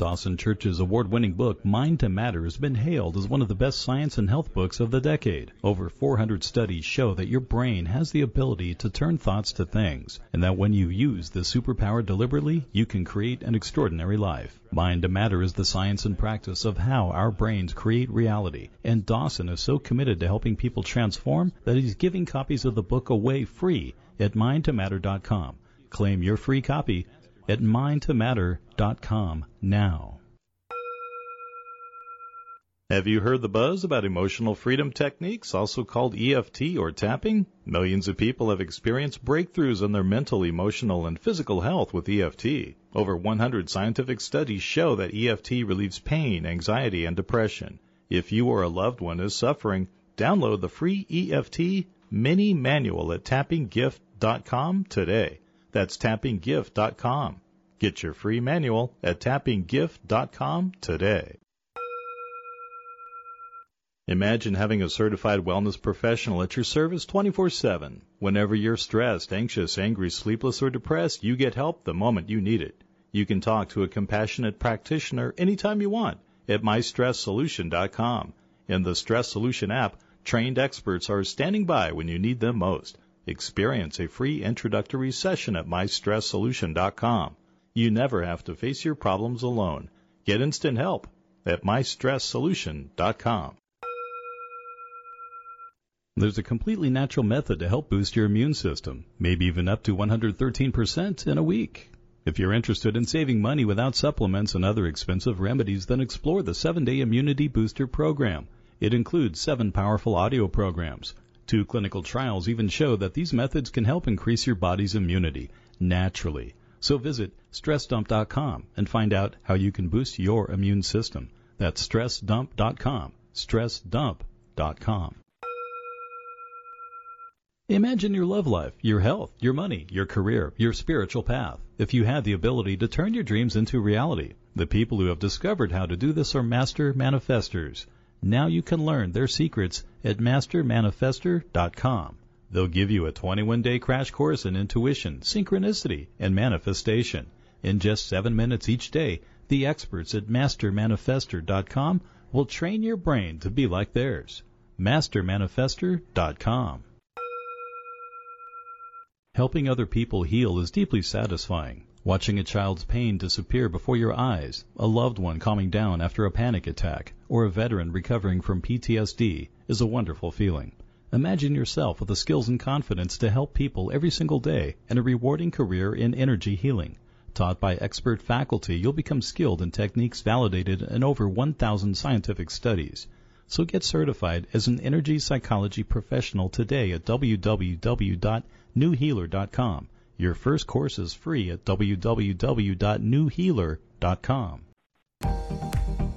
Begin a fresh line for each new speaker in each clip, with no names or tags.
Dawson Church's award winning book, Mind to Matter, has been hailed as one of the best science and health books of the decade. Over 400 studies show that your brain has the ability to turn thoughts to things, and that when you use this superpower deliberately, you can create an extraordinary life. Mind to Matter is the science and practice of how our brains create reality, and Dawson is so committed to helping people transform that he's giving copies of the book away free at mindtomatter.com. Claim your free copy at mindtomatter.com now. Have you heard the buzz about emotional freedom techniques, also called EFT or tapping? Millions of people have experienced breakthroughs in their mental, emotional, and physical health with EFT. Over 100 scientific studies show that EFT relieves pain, anxiety, and depression. If you or a loved one is suffering, download the free EFT mini manual at tappinggift.com today. That's tappinggift.com. Get your free manual at tappinggift.com today. Imagine having a certified wellness professional at your service 24 7. Whenever you're stressed, anxious, angry, sleepless, or depressed, you get help the moment you need it. You can talk to a compassionate practitioner anytime you want at mystresssolution.com. In the Stress Solution app, trained experts are standing by when you need them most. Experience a free introductory session at mystresssolution.com. You never have to face your problems alone. Get instant help at mystresssolution.com. There's a completely natural method to help boost your immune system, maybe even up to 113% in a week. If you're interested in saving money without supplements and other expensive remedies, then explore the 7-Day Immunity Booster program. It includes 7 powerful audio programs, Two clinical trials even show that these methods can help increase your body's immunity naturally. So visit stressdump.com and find out how you can boost your immune system. That's stressdump.com. Stressdump.com. Imagine your love life, your health, your money, your career, your spiritual path. If you had the ability to turn your dreams into reality, the people who have discovered how to do this are master manifestors. Now you can learn their secrets at mastermanifester.com. They'll give you a 21 day crash course in intuition, synchronicity, and manifestation. In just seven minutes each day, the experts at mastermanifester.com will train your brain to be like theirs. mastermanifester.com. Helping other people heal is deeply satisfying. Watching a child's pain disappear before your eyes, a loved one calming down after a panic attack, or a veteran recovering from PTSD is a wonderful feeling. Imagine yourself with the skills and confidence to help people every single day and a rewarding career in energy healing. Taught by expert faculty, you'll become skilled in techniques validated in over 1,000 scientific studies. So get certified as an energy psychology professional today at www.newhealer.com your first course is free at www.newhealer.com.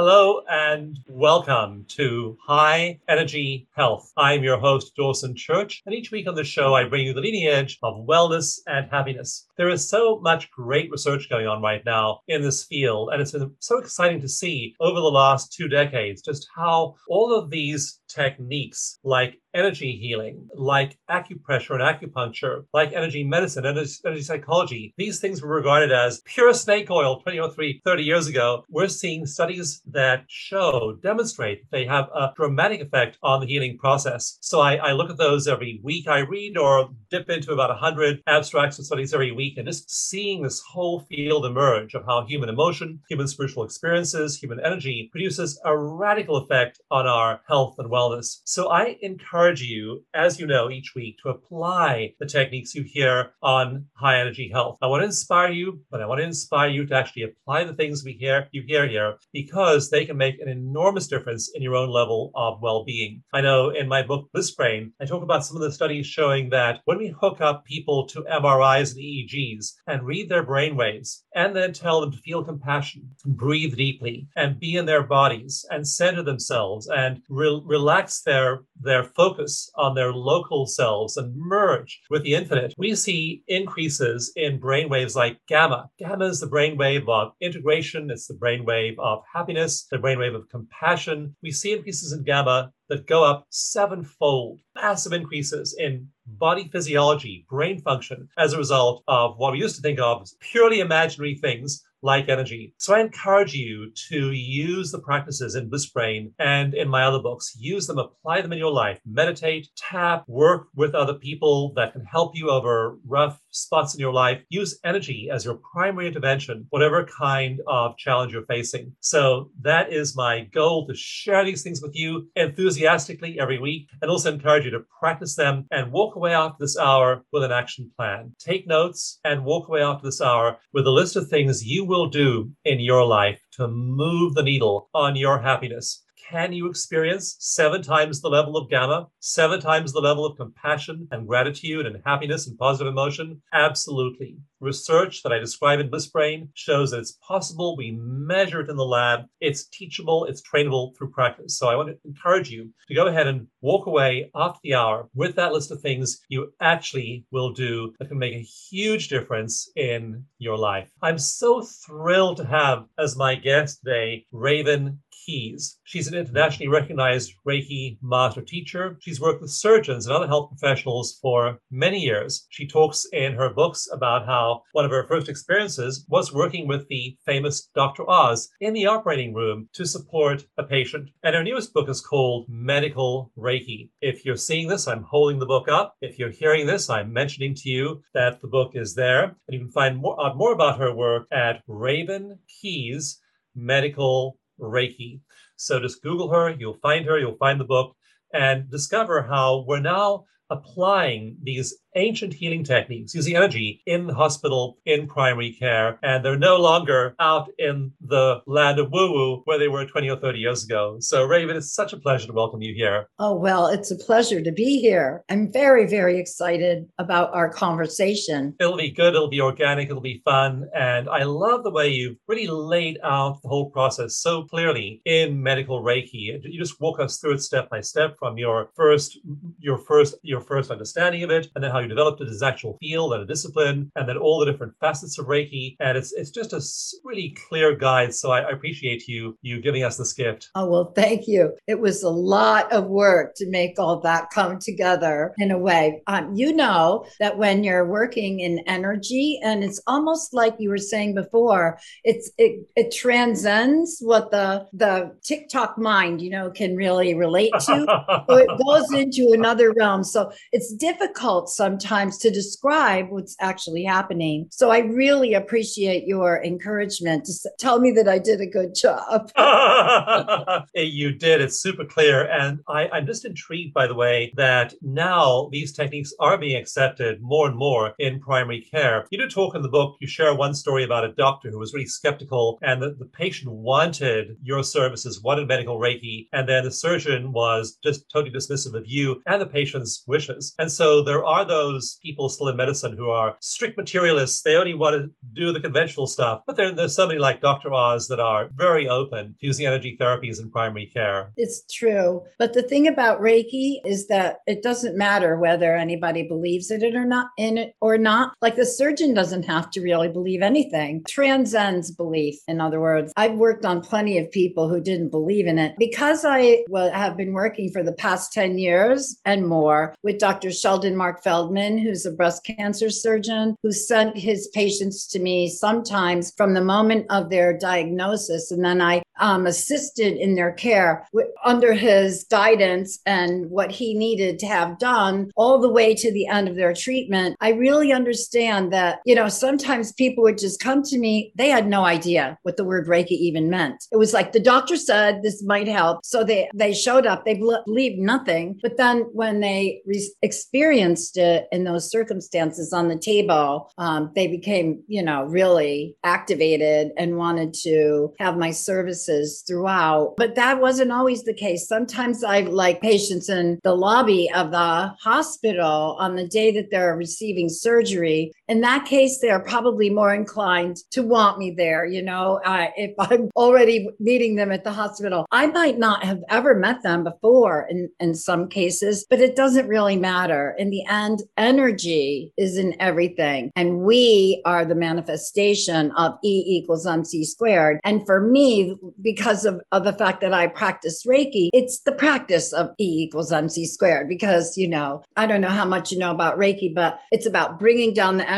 Hello and welcome to High Energy Health. I'm your host, Dawson Church, and each week on the show, I bring you the leading edge of wellness and happiness. There is so much great research going on right now in this field, and it's been so exciting to see over the last two decades just how all of these techniques like energy healing, like acupressure and acupuncture, like energy medicine, energy, energy psychology. These things were regarded as pure snake oil 20 or 30 years ago. We're seeing studies that show, demonstrate they have a dramatic effect on the healing process. So I, I look at those every week. I read or dip into about 100 abstracts of studies every week and just seeing this whole field emerge of how human emotion, human spiritual experiences, human energy produces a radical effect on our health and wellness. So I encourage encourage you, as you know, each week to apply the techniques you hear on high energy health. I want to inspire you, but I want to inspire you to actually apply the things we hear you hear here because they can make an enormous difference in your own level of well-being. I know in my book Bliss Brain, I talk about some of the studies showing that when we hook up people to MRIs and EEGs and read their brain waves and then tell them to feel compassion, breathe deeply, and be in their bodies and center themselves and re- relax their their focus on their local selves and merge with the infinite, we see increases in brain waves like gamma. Gamma is the brain wave of integration, it's the brain wave of happiness, the brain wave of compassion. We see increases in gamma that go up sevenfold, massive increases in body physiology, brain function as a result of what we used to think of as purely imaginary things like energy. So I encourage you to use the practices in Bliss Brain and in my other books. Use them, apply them in your life. Meditate, tap, work with other people that can help you over rough spots in your life. Use energy as your primary intervention, whatever kind of challenge you're facing. So that is my goal to share these things with you enthusiastically every week and also encourage you to practice them and walk away after this hour with an action plan. Take notes and walk away after this hour with a list of things you will do in your life to move the needle on your happiness can you experience seven times the level of gamma, seven times the level of compassion and gratitude and happiness and positive emotion? Absolutely. Research that I describe in Bliss Brain shows that it's possible. We measure it in the lab. It's teachable, it's trainable through practice. So I want to encourage you to go ahead and walk away after the hour with that list of things you actually will do that can make a huge difference in your life. I'm so thrilled to have as my guest today Raven Keyes. She's an internationally recognized Reiki master teacher. She's worked with surgeons and other health professionals for many years. She talks in her books about how one of her first experiences was working with the famous Dr. Oz in the operating room to support a patient. And her newest book is called Medical Reiki. If you're seeing this, I'm holding the book up. If you're hearing this, I'm mentioning to you that the book is there. And you can find more, more about her work at Raven Keyes Medical Reiki. So just Google her, you'll find her, you'll find the book, and discover how we're now applying these ancient healing techniques using energy in the hospital in primary care and they're no longer out in the land of woo woo where they were 20 or 30 years ago. So raven it's such a pleasure to welcome you here.
Oh well it's a pleasure to be here. I'm very very excited about our conversation.
It'll be good it'll be organic it'll be fun and i love the way you've really laid out the whole process so clearly in medical reiki. You just walk us through it step by step from your first your first your first understanding of it and then how you developed it as actual field and a discipline, and then all the different facets of Reiki. And it's it's just a really clear guide. So I, I appreciate you you giving us this gift.
Oh well, thank you. It was a lot of work to make all that come together in a way. Um, you know that when you're working in energy, and it's almost like you were saying before, it's it it transcends what the the TikTok mind, you know, can really relate to. so it goes into another realm. So it's difficult sometimes to describe what's actually happening. So I really appreciate your encouragement to tell me that I did a good job.
you did. It's super clear. And I, I'm just intrigued by the way that now these techniques are being accepted more and more in primary care. You do talk in the book, you share one story about a doctor who was really skeptical and the, the patient wanted your services, wanted medical Reiki, and then the surgeon was just totally dismissive of you and the patient's wishes. And so there are those people still in medicine who are strict materialists. They only want to do the conventional stuff. But there, there's somebody like Dr. Oz that are very open to using energy therapies in primary care.
It's true. But the thing about Reiki is that it doesn't matter whether anybody believes in it or not in it or not. Like the surgeon doesn't have to really believe anything. Transcends belief. In other words, I've worked on plenty of people who didn't believe in it. Because I have been working for the past 10 years and more with Dr. Sheldon Marc Feldman who's a breast cancer surgeon, who sent his patients to me sometimes from the moment of their diagnosis. And then I um, assisted in their care w- under his guidance and what he needed to have done all the way to the end of their treatment. I really understand that, you know, sometimes people would just come to me, they had no idea what the word Reiki even meant. It was like the doctor said this might help. So they, they showed up, they believed nothing. But then when they re- experienced it in those circumstances on the table, um, they became, you know, really activated and wanted to have my services services throughout, but that wasn't always the case. Sometimes I like patients in the lobby of the hospital on the day that they're receiving surgery. In that case, they're probably more inclined to want me there. You know, uh, if I'm already meeting them at the hospital, I might not have ever met them before in, in some cases, but it doesn't really matter. In the end, energy is in everything. And we are the manifestation of E equals MC squared. And for me, because of, of the fact that I practice Reiki, it's the practice of E equals MC squared. Because, you know, I don't know how much you know about Reiki, but it's about bringing down the energy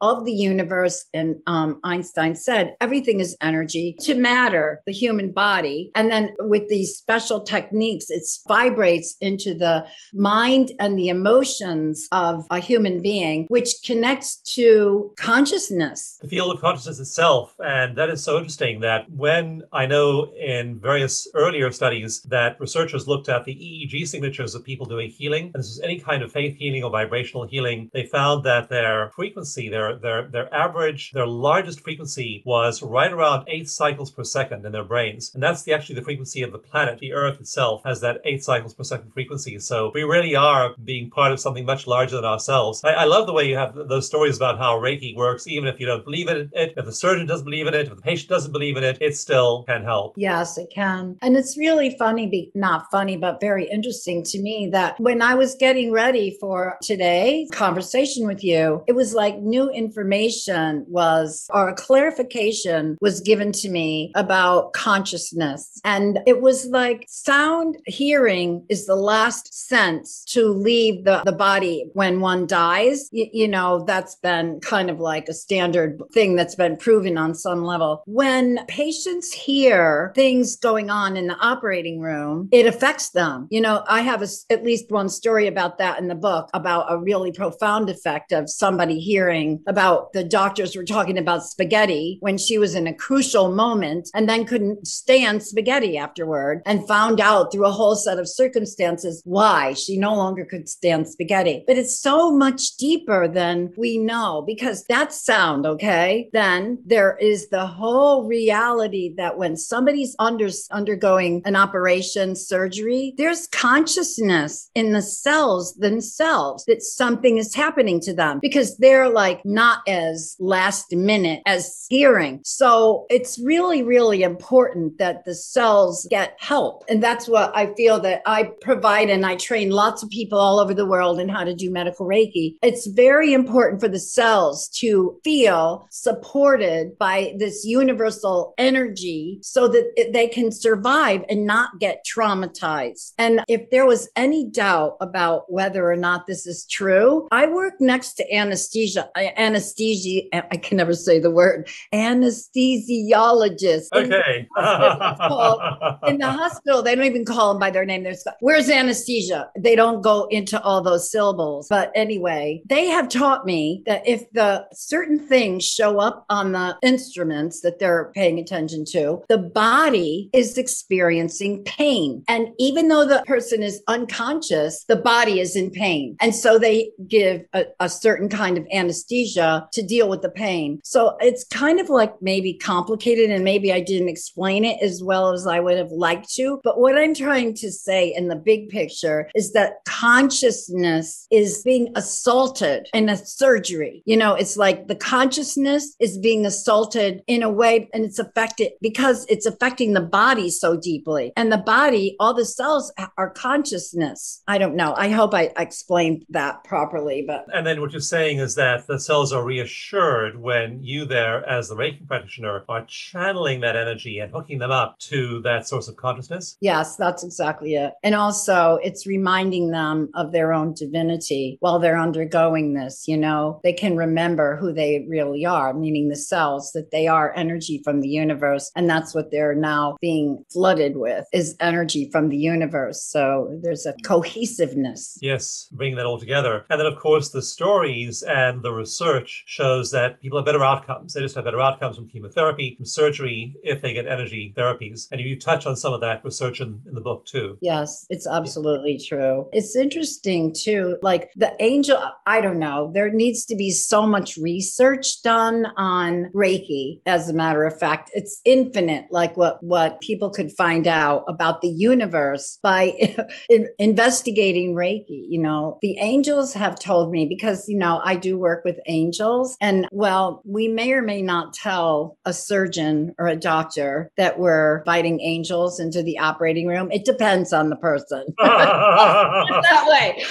of the universe. And um, Einstein said everything is energy to matter, the human body. And then with these special techniques, it vibrates into the mind and the emotions of a human being, which connects to consciousness.
The field of consciousness itself. And that is so interesting that when I know in various earlier studies that researchers looked at the EEG signatures of people doing healing, and this is any kind of faith healing or vibrational healing. They found that their frequency, their their their average, their largest frequency was right around eight cycles per second in their brains, and that's the actually the frequency of the planet. The Earth itself has that eight cycles per second frequency. So we really are being part of something much larger than ourselves. I, I love the way you have those stories about how Reiki works, even if you don't believe in it, if the surgeon doesn't believe in it, if the patient doesn't believe in it, it still can help.
Yes, it can. And it's really funny, not funny, but very interesting to me that when I was getting ready for today's conversation with you, it was like new information was, or a clarification was given to me about consciousness. And it was like sound hearing is the last sense to leave the, the body when one dies. Y- you know, that's been kind of like a standard thing that's been proven on some level. When patients hear hear things going on in the operating room, it affects them. You know, I have a, at least one story about that in the book about a really profound effect of somebody hearing about the doctors were talking about spaghetti when she was in a crucial moment and then couldn't stand spaghetti afterward and found out through a whole set of circumstances why she no longer could stand spaghetti. But it's so much deeper than we know because that sound, okay? Then there is the whole reality that when somebody's under, undergoing an operation, surgery, there's consciousness in the cells themselves that something is happening to them because they're like not as last minute as hearing. So it's really, really important that the cells get help. And that's what I feel that I provide. And I train lots of people all over the world in how to do medical Reiki. It's very important for the cells to feel supported by this universal energy. So that they can survive and not get traumatized. And if there was any doubt about whether or not this is true, I work next to anesthesia, anesthesia, I can never say the word, anesthesiologist.
Okay.
In the, in the hospital, they don't even call them by their name. There's where's anesthesia? They don't go into all those syllables. But anyway, they have taught me that if the certain things show up on the instruments that they're paying attention to, the body is experiencing pain. And even though the person is unconscious, the body is in pain. And so they give a, a certain kind of anesthesia to deal with the pain. So it's kind of like maybe complicated and maybe I didn't explain it as well as I would have liked to. But what I'm trying to say in the big picture is that consciousness is being assaulted in a surgery. You know, it's like the consciousness is being assaulted in a way and it's affected because it's affecting the body so deeply. And the body, all the cells are consciousness. I don't know. I hope I explained that properly. But
and then what you're saying is that that the cells are reassured when you there as the Reiki practitioner are channeling that energy and hooking them up to that source of consciousness?
Yes, that's exactly it. And also it's reminding them of their own divinity while they're undergoing this, you know, they can remember who they really are, meaning the cells that they are energy from the universe and that's what they're now being flooded with is energy from the universe. So there's a cohesiveness.
Yes, bringing that all together. And then, of course, the stories and the research shows that people have better outcomes. They just have better outcomes from chemotherapy, from surgery, if they get energy therapies. And you touch on some of that research in, in the book, too.
Yes, it's absolutely true. It's interesting, too. Like the angel, I don't know, there needs to be so much research done on Reiki, as a matter of fact. It's infinite, like what, what people could find out about the universe by investigating Reiki. You know, the angels have told me because, you know, I do work with angels. And well, we may or may not tell a surgeon or a doctor that we're fighting angels into the operating room. It depends on the person. that way.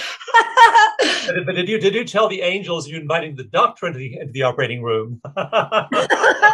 but did you did you tell the angels you're inviting the doctor into the into the operating room?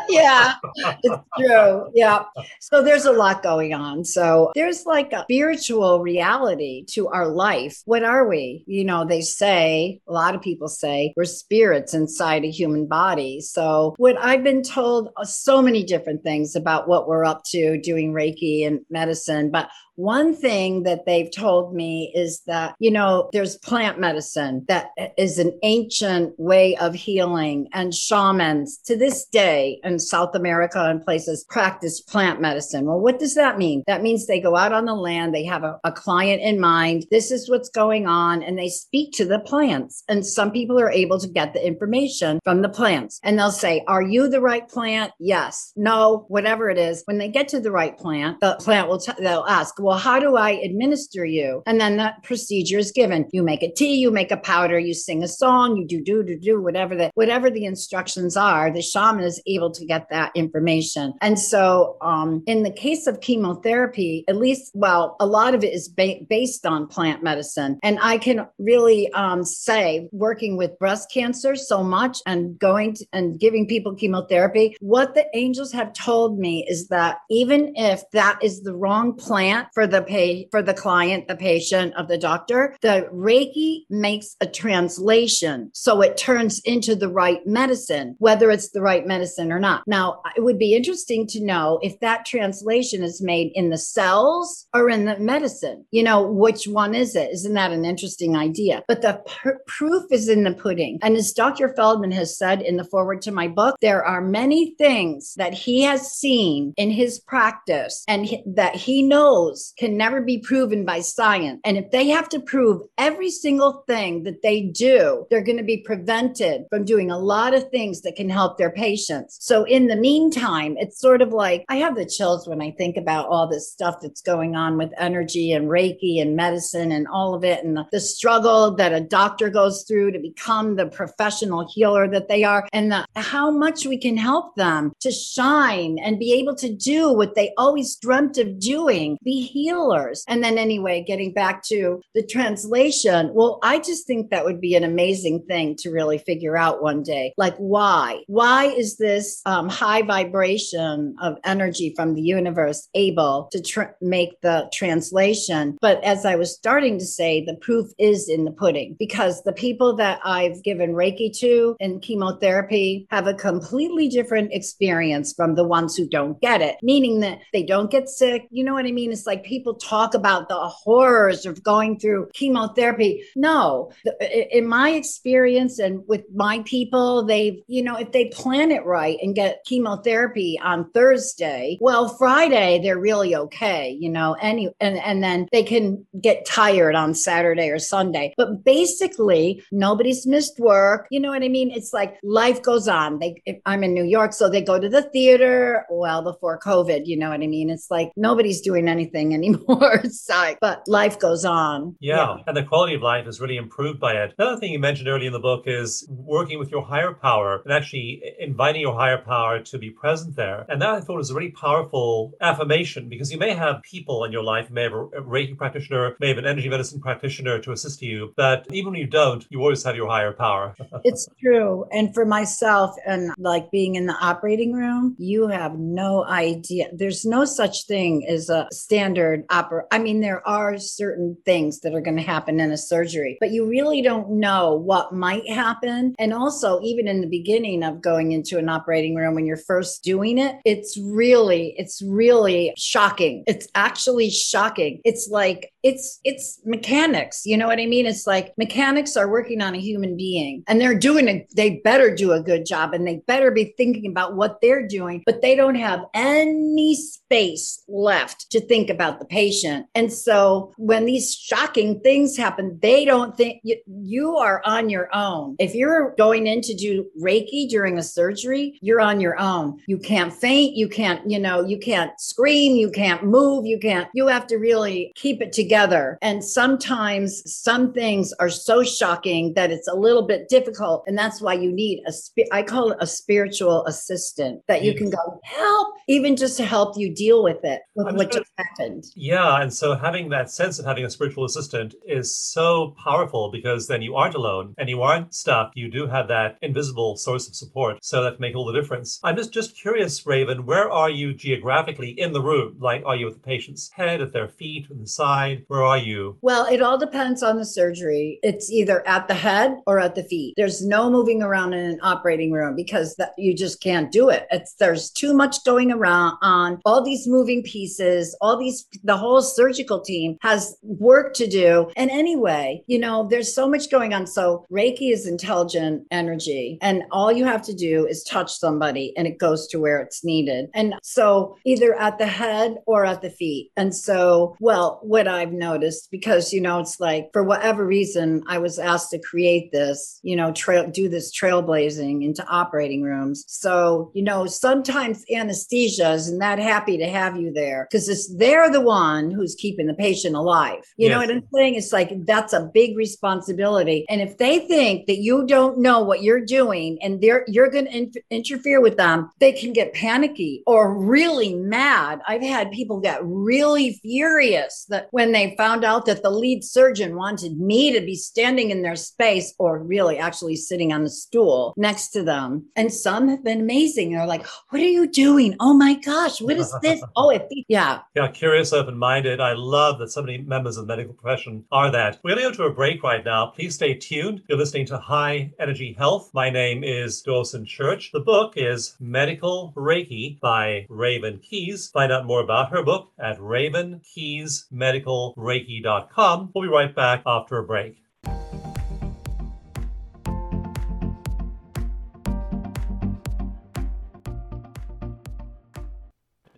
yeah, it's true. Yeah. So there's a lot going on. So there's like a spiritual reality to our life. What are we? You know, they say, a lot of people say, we're spirits inside a human body. So what I've been told uh, so many different things about what we're up to doing Reiki and medicine, but one thing that they've told me is that, you know, there's plant medicine that is an ancient way of healing, and shamans to this day in South America and places practice plant medicine. Well, what does that mean? That means they go out on the land, they have a, a client in mind, this is what's going on, and they speak to the plants. And some people are able to get the information from the plants, and they'll say, Are you the right plant? Yes, no, whatever it is. When they get to the right plant, the plant will, t- they'll ask, well, how do I administer you? And then that procedure is given. You make a tea, you make a powder, you sing a song, you do do do do whatever the whatever the instructions are. The shaman is able to get that information. And so, um, in the case of chemotherapy, at least, well, a lot of it is ba- based on plant medicine, and I can really um, say, working with breast cancer so much and going to, and giving people chemotherapy, what the angels have told me is that even if that is the wrong plant for the pay for the client, the patient of the doctor, the Reiki makes a translation. So it turns into the right medicine, whether it's the right medicine or not. Now, it would be interesting to know if that translation is made in the cells or in the medicine. You know, which one is it? Isn't that an interesting idea? But the pr- proof is in the pudding. And as Dr. Feldman has said in the foreword to my book, there are many things that he has seen in his practice and he, that he knows can never be proven by science. And if they have to prove every single thing that they do, they're going to be prevented from doing a lot of things that can help their patients. So in the meantime, it's sort of like I have the chills when I think about all this stuff that's going on with energy and Reiki and medicine and all of it and the, the struggle that a doctor goes through to become the professional healer that they are and the, how much we can help them to shine and be able to do what they always dreamt of doing, be healers. And then, anyway, getting back to the translation, well, I just think that would be an amazing thing to really figure out one day. Like, why? Why is this um, high vibration of energy from the universe able to tr- make the translation? But as I was starting to say, the proof is in the pudding because the people that I've given Reiki to and chemotherapy have a completely different experience from the ones who don't get it, meaning that they don't get sick. You know what I mean? It's like, like people talk about the horrors of going through chemotherapy. No, in my experience and with my people, they've, you know, if they plan it right and get chemotherapy on Thursday, well, Friday, they're really okay, you know, any, and, and then they can get tired on Saturday or Sunday. But basically, nobody's missed work. You know what I mean? It's like life goes on. They, I'm in New York, so they go to the theater. Well, before COVID, you know what I mean? It's like nobody's doing anything anymore. it's like, but life goes on.
Yeah. yeah. And the quality of life is really improved by it. Another thing you mentioned earlier in the book is working with your higher power and actually inviting your higher power to be present there. And that I thought was a really powerful affirmation because you may have people in your life, may have a Reiki practitioner, may have an energy medicine practitioner to assist you, but even when you don't, you always have your higher power.
it's true. And for myself and like being in the operating room, you have no idea. There's no such thing as a standard opera. I mean, there are certain things that are going to happen in a surgery, but you really don't know what might happen. And also, even in the beginning of going into an operating room when you're first doing it, it's really, it's really shocking. It's actually shocking. It's like, it's it's mechanics you know what i mean? It's like mechanics are working on a human being and they're doing it they better do a good job and they better be thinking about what they're doing but they don't have any space left to think about the patient. And so when these shocking things happen they don't think you, you are on your own. If you're going in to do reiki during a surgery you're on your own. You can't faint you can't you know you can't scream you can't move you can't you have to really keep it together together. And sometimes some things are so shocking that it's a little bit difficult. And that's why you need a, I call it a spiritual assistant that you can hmm. go help, even just to help you deal with it, with I'm what just happened.
Yeah. And so having that sense of having a spiritual assistant is so powerful because then you aren't alone and you aren't stuck. You do have that invisible source of support. So that can make all the difference. I'm just, just curious, Raven, where are you geographically in the room? Like, are you at the patient's head, at their feet, on the side? Where are you?
Well, it all depends on the surgery. It's either at the head or at the feet. There's no moving around in an operating room because that you just can't do it. It's there's too much going around on all these moving pieces, all these the whole surgical team has work to do. And anyway, you know, there's so much going on. So Reiki is intelligent energy and all you have to do is touch somebody and it goes to where it's needed. And so either at the head or at the feet. And so, well, what I've noticed because you know it's like for whatever reason I was asked to create this, you know, trail do this trailblazing into operating rooms. So, you know, sometimes anesthesia isn't that happy to have you there because it's they're the one who's keeping the patient alive. You yes. know what I'm saying? It's like that's a big responsibility. And if they think that you don't know what you're doing and they're you're going to in- interfere with them, they can get panicky or really mad. I've had people get really furious that when they found out that the lead surgeon wanted me to be standing in their space or really actually sitting on the stool next to them. And some have been amazing. They're like, what are you doing? Oh my gosh, what is this? oh, it, yeah.
Yeah, curious, open minded. I love that so many members of the medical profession are that. We're going to go to a break right now. Please stay tuned. You're listening to High Energy Health. My name is Dawson Church. The book is Medical Reiki by Raven Keyes. Find out more about her book at Raven Keyes Medical reiki.com. We'll be right back after a break.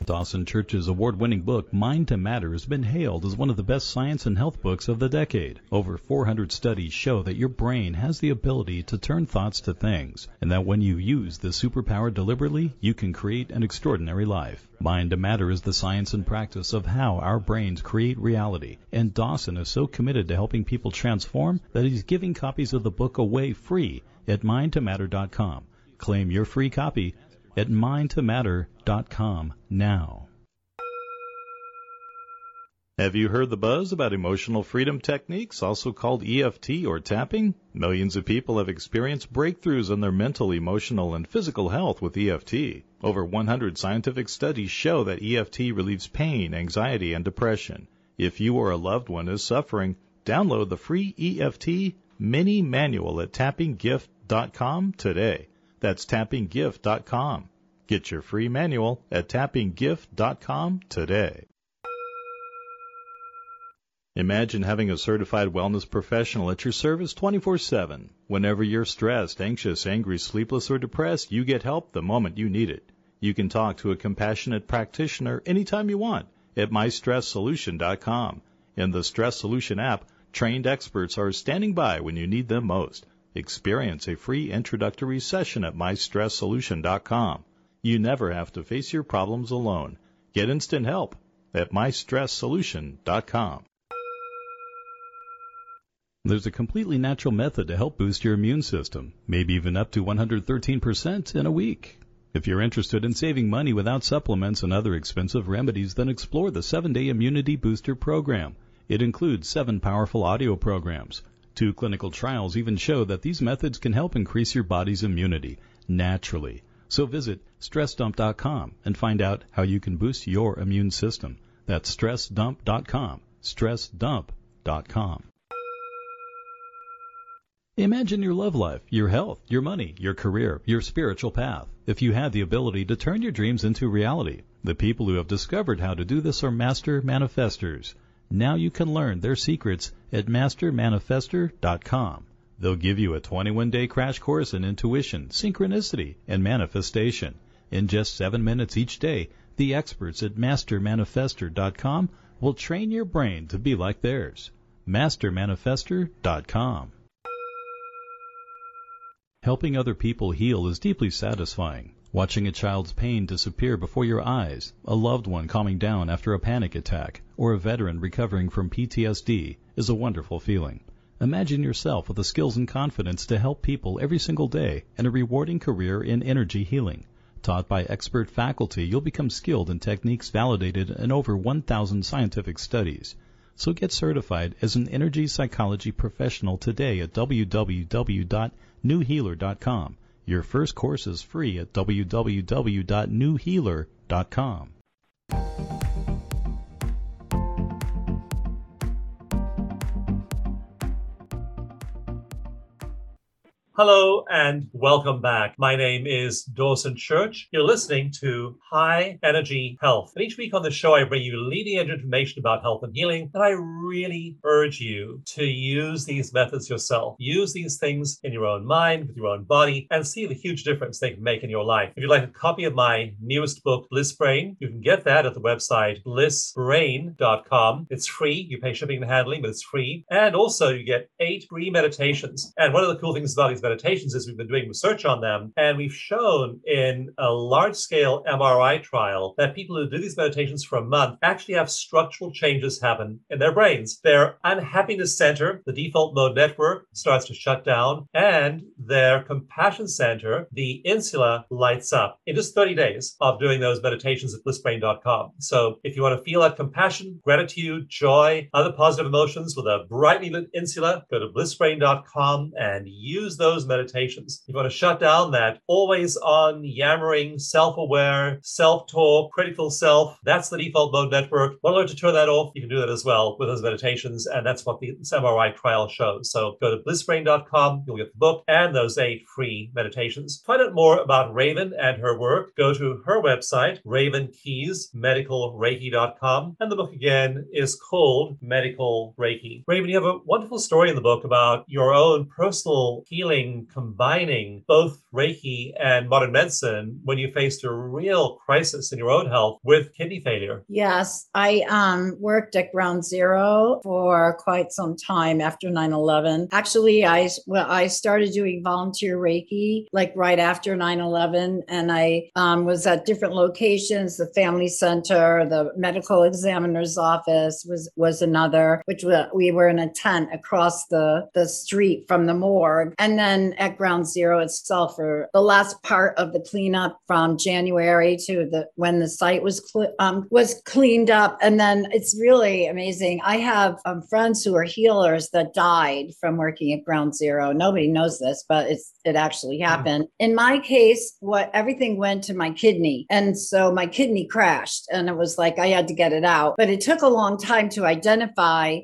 Dawson Church's award winning book, Mind to Matter, has been hailed as one of the best science and health books of the decade. Over 400 studies show that your brain has the ability to turn thoughts to things, and that when you use this superpower deliberately, you can create an extraordinary life. Mind to Matter is the science and practice of how our brains create reality, and Dawson is so committed to helping people transform that he's giving copies of the book away free at mindtomatter.com. Claim your free copy at mindtomatter.com now. Have you heard the buzz about emotional freedom techniques, also called EFT or tapping? Millions of people have experienced breakthroughs in their mental, emotional, and physical health with EFT. Over 100 scientific studies show that EFT relieves pain, anxiety, and depression. If you or a loved one is suffering, download the free EFT mini manual at tappinggift.com today. That's tappinggift.com. Get your free manual at tappinggift.com today. Imagine having a certified wellness professional at your service 24 7. Whenever you're stressed, anxious, angry, sleepless, or depressed, you get help the moment you need it. You can talk to a compassionate practitioner anytime you want at mystresssolution.com. In the Stress Solution app, trained experts are standing by when you need them most. Experience a free introductory session at mystresssolution.com. You never have to face your problems alone. Get instant help at mystresssolution.com. There's a completely natural method to help boost your immune system, maybe even up to 113% in a week. If you're interested in saving money without supplements and other expensive remedies, then explore the 7-Day Immunity Booster program. It includes seven powerful audio programs. Two clinical trials even show that these methods can help increase your body's immunity naturally. So visit stressdump.com and find out how you can boost your immune system. That's stressdump.com. stressdump.com. Imagine your love life, your health, your money, your career, your spiritual path. If you had the ability to turn your dreams into reality, the people who have discovered how to do this are master manifestors. Now you can learn their secrets at mastermanifestor.com. They'll give you a 21 day crash course in intuition, synchronicity, and manifestation. In just seven minutes each day, the experts at mastermanifestor.com will train your brain to be like theirs. mastermanifestor.com. Helping other people heal is deeply satisfying. Watching a child's pain disappear before your eyes, a loved one calming down after a panic attack, or a veteran recovering from PTSD is a wonderful feeling. Imagine yourself with the skills and confidence to help people every single day and a rewarding career in energy healing. Taught by expert faculty, you'll become skilled in techniques validated in over 1,000 scientific studies. So get certified as an energy psychology professional today at www.newhealer.com. Your first course is free at www.newhealer.com.
Hello and welcome back. My name is Dawson Church. You're listening to High Energy Health. And each week on the show, I bring you leading edge information about health and healing. And I really urge you to use these methods yourself. Use these things in your own mind, with your own body, and see the huge difference they can make in your life. If you'd like a copy of my newest book, Bliss Brain, you can get that at the website blissbrain.com. It's free. You pay shipping and handling, but it's free. And also, you get eight free meditations. And one of the cool things about these meditations we've been doing research on them, and we've shown in a large scale MRI trial that people who do these meditations for a month actually have structural changes happen in their brains. Their unhappiness center, the default mode network, starts to shut down, and their compassion center, the insula, lights up in just 30 days of doing those meditations at blissbrain.com. So if you want to feel that compassion, gratitude, joy, other positive emotions with a brightly lit insula, go to blissbrain.com and use those those meditations. You want to shut down that always on yammering, self aware, self talk, critical self. That's the default mode network. Want to learn to turn that off? You can do that as well with those meditations. And that's what the MRI trial shows. So go to blissbrain.com. You'll get the book and those eight free meditations. Find out more about Raven and her work. Go to her website, ravenkeyesmedicalreiki.com. And the book again is called Medical Reiki. Raven, you have a wonderful story in the book about your own personal healing combining both Reiki and modern medicine when you faced a real crisis in your own health with kidney failure.
Yes, I um, worked at Ground Zero for quite some time after 9 11. Actually, I, well, I started doing volunteer Reiki like right after 9 11, and I um, was at different locations the family center, the medical examiner's office was, was another, which we were in a tent across the, the street from the morgue. And then been at ground zero itself for the last part of the cleanup from January to the when the site was cl- um, was cleaned up, and then it's really amazing. I have um, friends who are healers that died from working at ground zero. Nobody knows this, but it's it actually hmm. happened. Mm. In my case, what everything went to my kidney, and so my kidney crashed, and it was like I had to get it out. But it took a long time to identify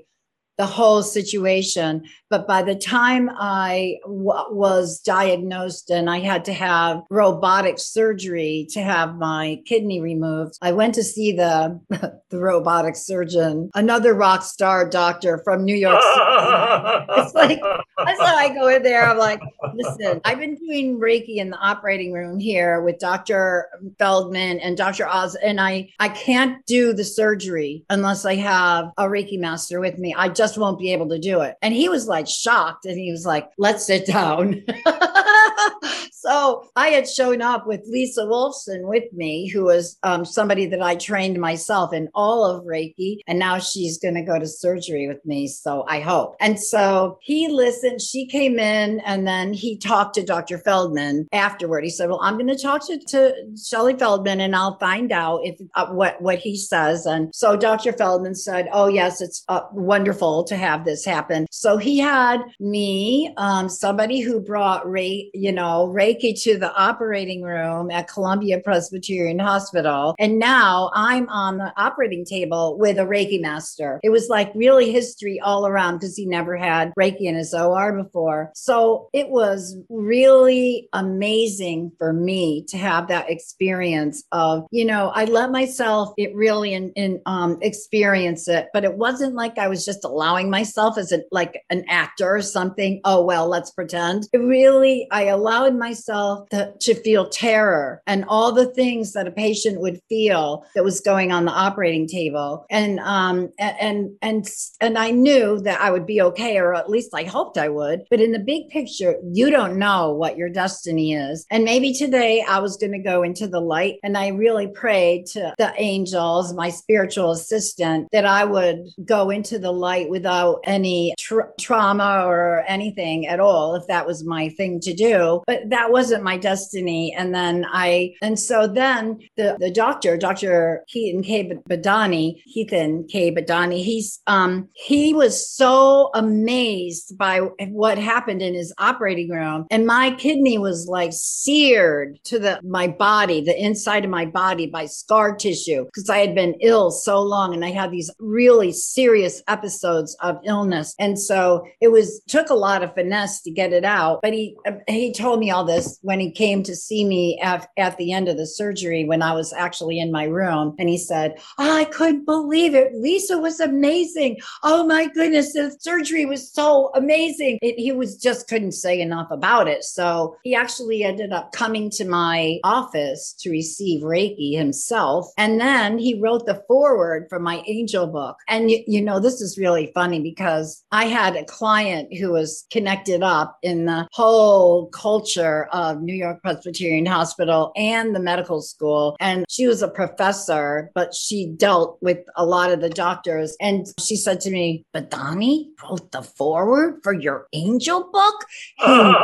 the whole situation. But by the time I w- was diagnosed and I had to have robotic surgery to have my kidney removed, I went to see the the robotic surgeon, another rock star doctor from New York City. it's like that's how I go in there. I'm like, listen, I've been doing Reiki in the operating room here with Dr. Feldman and Dr. Oz, and I I can't do the surgery unless I have a Reiki master with me. I just just won't be able to do it. And he was like shocked and he was like, let's sit down. so I had shown up with Lisa Wolfson with me, who was um, somebody that I trained myself in all of Reiki. And now she's going to go to surgery with me. So I hope. And so he listened. She came in and then he talked to Dr. Feldman afterward. He said, Well, I'm going to talk to, to Shelly Feldman and I'll find out if uh, what, what he says. And so Dr. Feldman said, Oh, yes, it's uh, wonderful to have this happen. So he had me, um, somebody who brought Ray, you know, To the operating room at Columbia Presbyterian Hospital. And now I'm on the operating table with a Reiki master. It was like really history all around because he never had Reiki in his OR before. So it was really amazing for me to have that experience of, you know, I let myself it really in, in um, experience it, but it wasn't like I was just allowing myself as a, like an actor or something. Oh, well, let's pretend. It really, I allowed myself to, to feel terror and all the things that a patient would feel that was going on the operating table. And, um, and, and, and I knew that I would be okay, or at least I hoped I would. But in the big picture, you don't know what your destiny is. And maybe today I was going to go into the light and I really prayed to the angels, my spiritual assistant, that I would go into the light without any tra- trauma or anything at all, if that was my thing to do. But that wasn't my destiny. And then I, and so then the, the doctor, Dr. Ketan K. Badani, Ketan K. Badani, he's, um, he was so amazed by what happened in his operating room. And my kidney was like seared to the, my body, the inside of my body by scar tissue because I had been ill so long and I had these really serious episodes of illness. And so it was, took a lot of finesse to get it out. But he, he told me all this when he came to see me at, at the end of the surgery when I was actually in my room. And he said, oh, I couldn't believe it. Lisa was amazing. Oh my goodness. The surgery was so amazing. It, he was just couldn't say enough about it. So he actually ended up coming to my office to receive Reiki himself. And then he wrote the foreword for my angel book. And you know, this is really funny because I had a client who was connected up in the whole culture of New York Presbyterian Hospital and the medical school. And she was a professor, but she dealt with a lot of the doctors. And she said to me, Badani wrote the foreword for your angel book?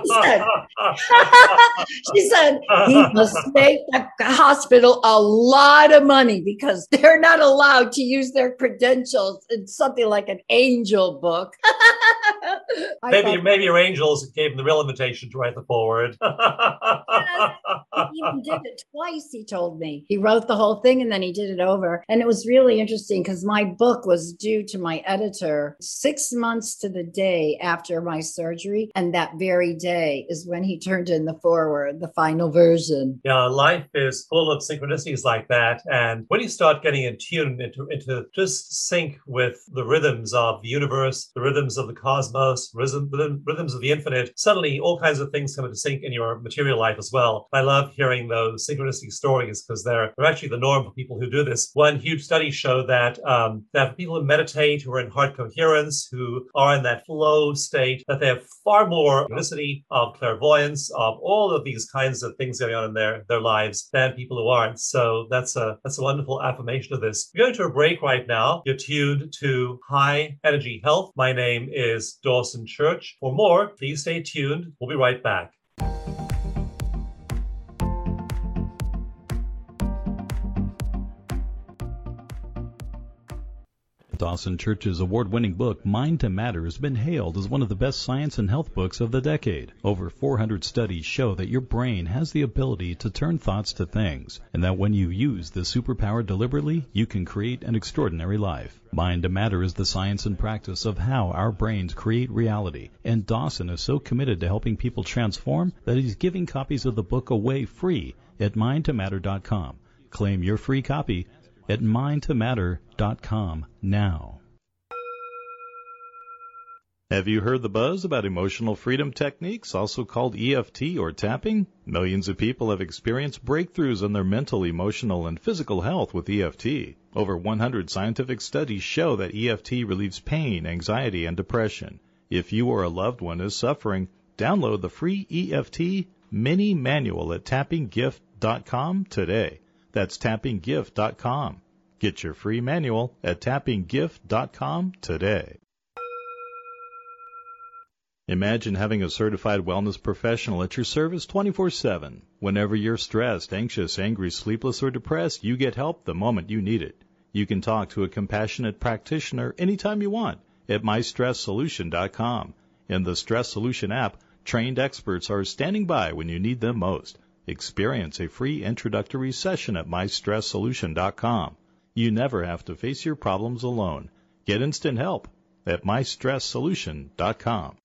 She, said, she said, he must make the hospital a lot of money because they're not allowed to use their credentials in something like an angel book.
maybe thought, maybe your angels gave him the real invitation to write the foreword.
he even did it twice, he told me. He wrote the whole thing and then he did it over. And it was really interesting because my book was due to my editor six months to the day after my surgery. And that very day is when he turned in the foreword, the final version.
Yeah, life is full of synchronicities like that. And when you start getting in tune into, into just sync with the rhythms of the universe, the rhythms of the cosmos, rhythm, rhythms of the infinite, suddenly all kinds of things come into sync in your material life as well. I love hearing those synchronicity stories because they're, they're actually the norm for people who do this. One huge study showed that um, that people who meditate, who are in heart coherence, who are in that flow state, that they have far more synchronicity of clairvoyance, of all of these kinds of things going on in their, their lives than people who aren't. So that's a that's a wonderful affirmation of this. We're going to a break right now. You're tuned to High Energy Health. My name is Dawson Church. For more, please stay tuned. We'll be right back.
Dawson Church's award winning book, Mind to Matter, has been hailed as one of the best science and health books of the decade. Over 400 studies show that your brain has the ability to turn thoughts to things, and that when you use this superpower deliberately, you can create an extraordinary life. Mind to Matter is the science and practice of how our brains create reality, and Dawson is so committed to helping people transform that he's giving copies of the book away free at mindtomatter.com. Claim your free copy at mindtomatter.com now. Have you heard the buzz about emotional freedom techniques, also called EFT or tapping? Millions of people have experienced breakthroughs in their mental, emotional, and physical health with EFT. Over 100 scientific studies show that EFT relieves pain, anxiety, and depression. If you or a loved one is suffering, download the free EFT mini manual at tappinggift.com today. That's tappinggift.com. Get your free manual at tappinggift.com today. Imagine having a certified wellness professional at your service 24 7. Whenever you're stressed, anxious, angry, sleepless, or depressed, you get help the moment you need it. You can talk to a compassionate practitioner anytime you want at mystresssolution.com. In the Stress Solution app, trained experts are standing by when you need them most. Experience a free introductory session at mystresssolution.com. You never have to face your problems alone. Get instant help at mystresssolution.com.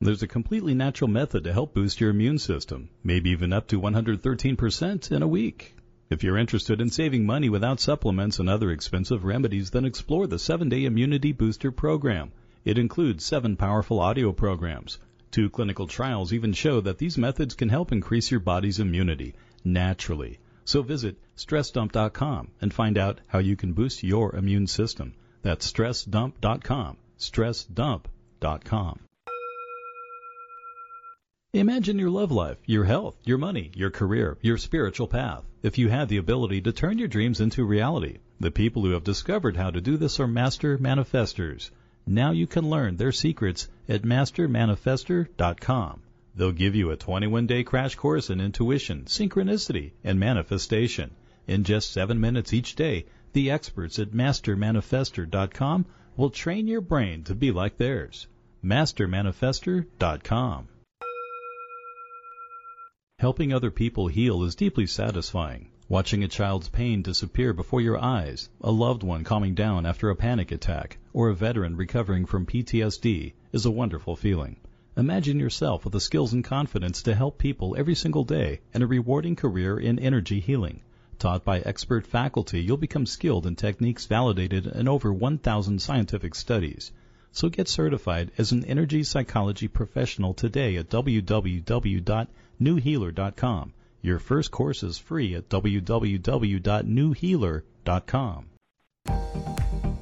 There's a completely natural method to help boost your immune system, maybe even up to 113% in a week. If you're interested in saving money without supplements and other expensive remedies, then explore the 7-Day Immunity Booster program. It includes seven powerful audio programs. Two clinical trials even show that these methods can help increase your body's immunity naturally. So visit stressdump.com and find out how you can boost your immune system. That's stressdump.com. stressdump.com. Imagine your love life, your health, your money, your career, your spiritual path. If you had the ability to turn your dreams into reality, the people who have discovered how to do this are master manifestors. Now you can learn their secrets at mastermanifestor.com. They'll give you a 21 day crash course in intuition, synchronicity, and manifestation. In just seven minutes each day, the experts at mastermanifestor.com will train your brain to be like theirs. mastermanifestor.com. Helping other people heal is deeply satisfying. Watching a child's pain disappear before your eyes, a loved one calming down after a panic attack, or a veteran recovering from PTSD is a wonderful feeling. Imagine yourself with the skills and confidence to help people every single day and a rewarding career in energy healing. Taught by expert faculty, you'll become skilled in techniques validated in over 1,000 scientific studies. So get certified as an energy psychology professional today at www.newhealer.com. Your first course is free at www.newhealer.com.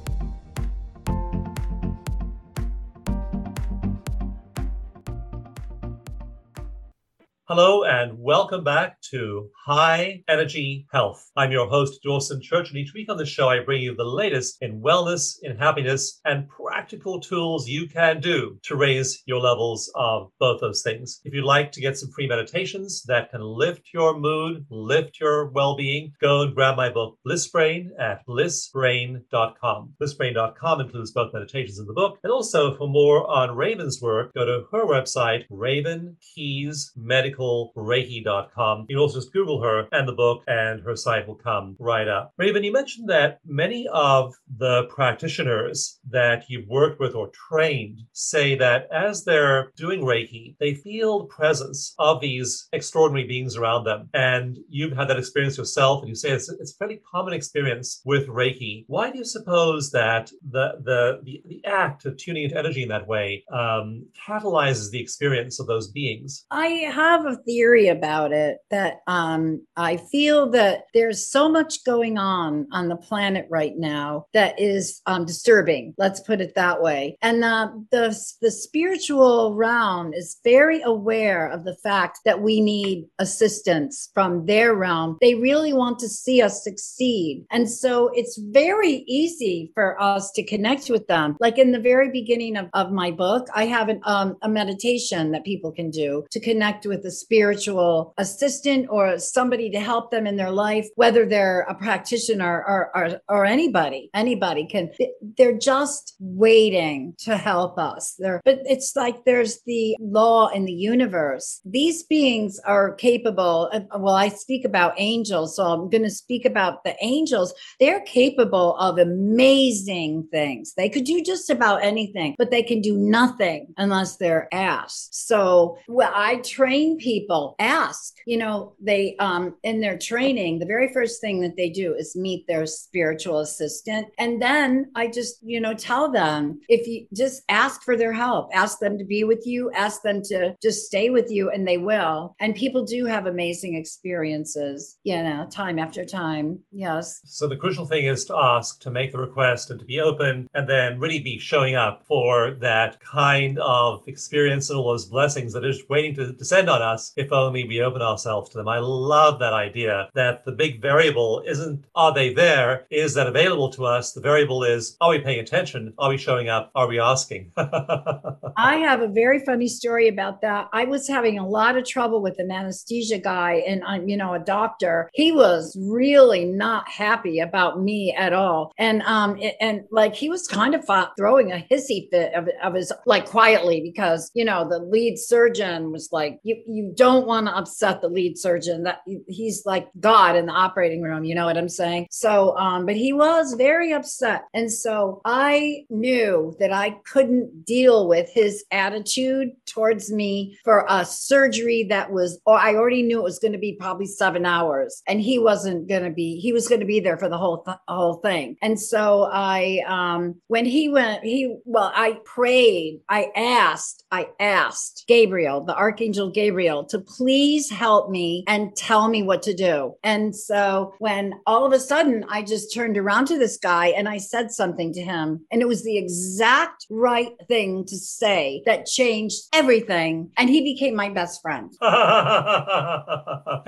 Hello and welcome back to High Energy Health. I'm your host, Dawson Church, and each week on the show, I bring you the latest in wellness, in happiness, and practical tools you can do to raise your levels of both those things. If you'd like to get some free meditations that can lift your mood, lift your well being, go and grab my book, Bliss Brain, at blissbrain.com. Blissbrain.com includes both meditations in the book, and also for more on Raven's work, go to her website, Raven Keyes Medical Reiki.com. You can also just Google her and the book, and her site will come right up. Raven, you mentioned that many of the practitioners that you've worked with or trained say that as they're doing Reiki, they feel the presence of these extraordinary beings around them. And you've had that experience yourself, and you say it's, it's a fairly common experience with Reiki. Why do you suppose that the the the, the act of tuning into energy in that way um, catalyzes the experience of those beings?
I have a theory about it that um, I feel that there's so much going on on the planet right now that is um, disturbing. Let's put it that way. And uh, the the spiritual realm is very aware of the fact that we need assistance from their realm. They really want to see us succeed, and so it's very easy for us to connect with them. Like in the very beginning of, of my book, I have an, um, a meditation that people can do to connect with the spiritual assistant or somebody to help them in their life, whether they're a practitioner or, or, or anybody, anybody can, they're just waiting to help us. They're, but it's like there's the law in the universe. These beings are capable. Of, well, I speak about angels, so I'm going to speak about the angels. They're capable of amazing things. They could do just about anything, but they can do nothing unless they're asked. So well, I train people ask, you know, they um in their training, the very first thing that they do is meet their spiritual assistant. And then I just, you know, tell them if you just ask for their help, ask them to be with you, ask them to just stay with you, and they will. And people do have amazing experiences, you know, time after time. Yes.
So the crucial thing is to ask, to make the request, and to be open, and then really be showing up for that kind of experience and all those blessings that is waiting to descend on us if only we open ourselves to them. I love that idea that the big variable isn't are they there, is that available to us. The variable is are we paying attention? Are we showing up? Are we asking?
I have a very funny story about that. I was having a lot of trouble with an anesthesia guy and I'm, you know, a doctor. He was really not happy about me at all. And um and like he was kind of throwing a hissy fit of, of his like quietly because, you know, the lead surgeon was like you you don't want to upset the lead surgeon that he's like God in the operating room, you know what I'm saying? So um but he was very upset. And so I knew that I couldn't deal with his attitude towards me for a surgery that was, or I already knew it was going to be probably seven hours, and he wasn't going to be. He was going to be there for the whole th- whole thing. And so I, um, when he went, he well, I prayed, I asked, I asked Gabriel, the archangel Gabriel, to please help me and tell me what to do. And so when all of a sudden I just turned around to this guy and I said something to him, and it was the exact right thing to say that changed everything. And he became my best friend. and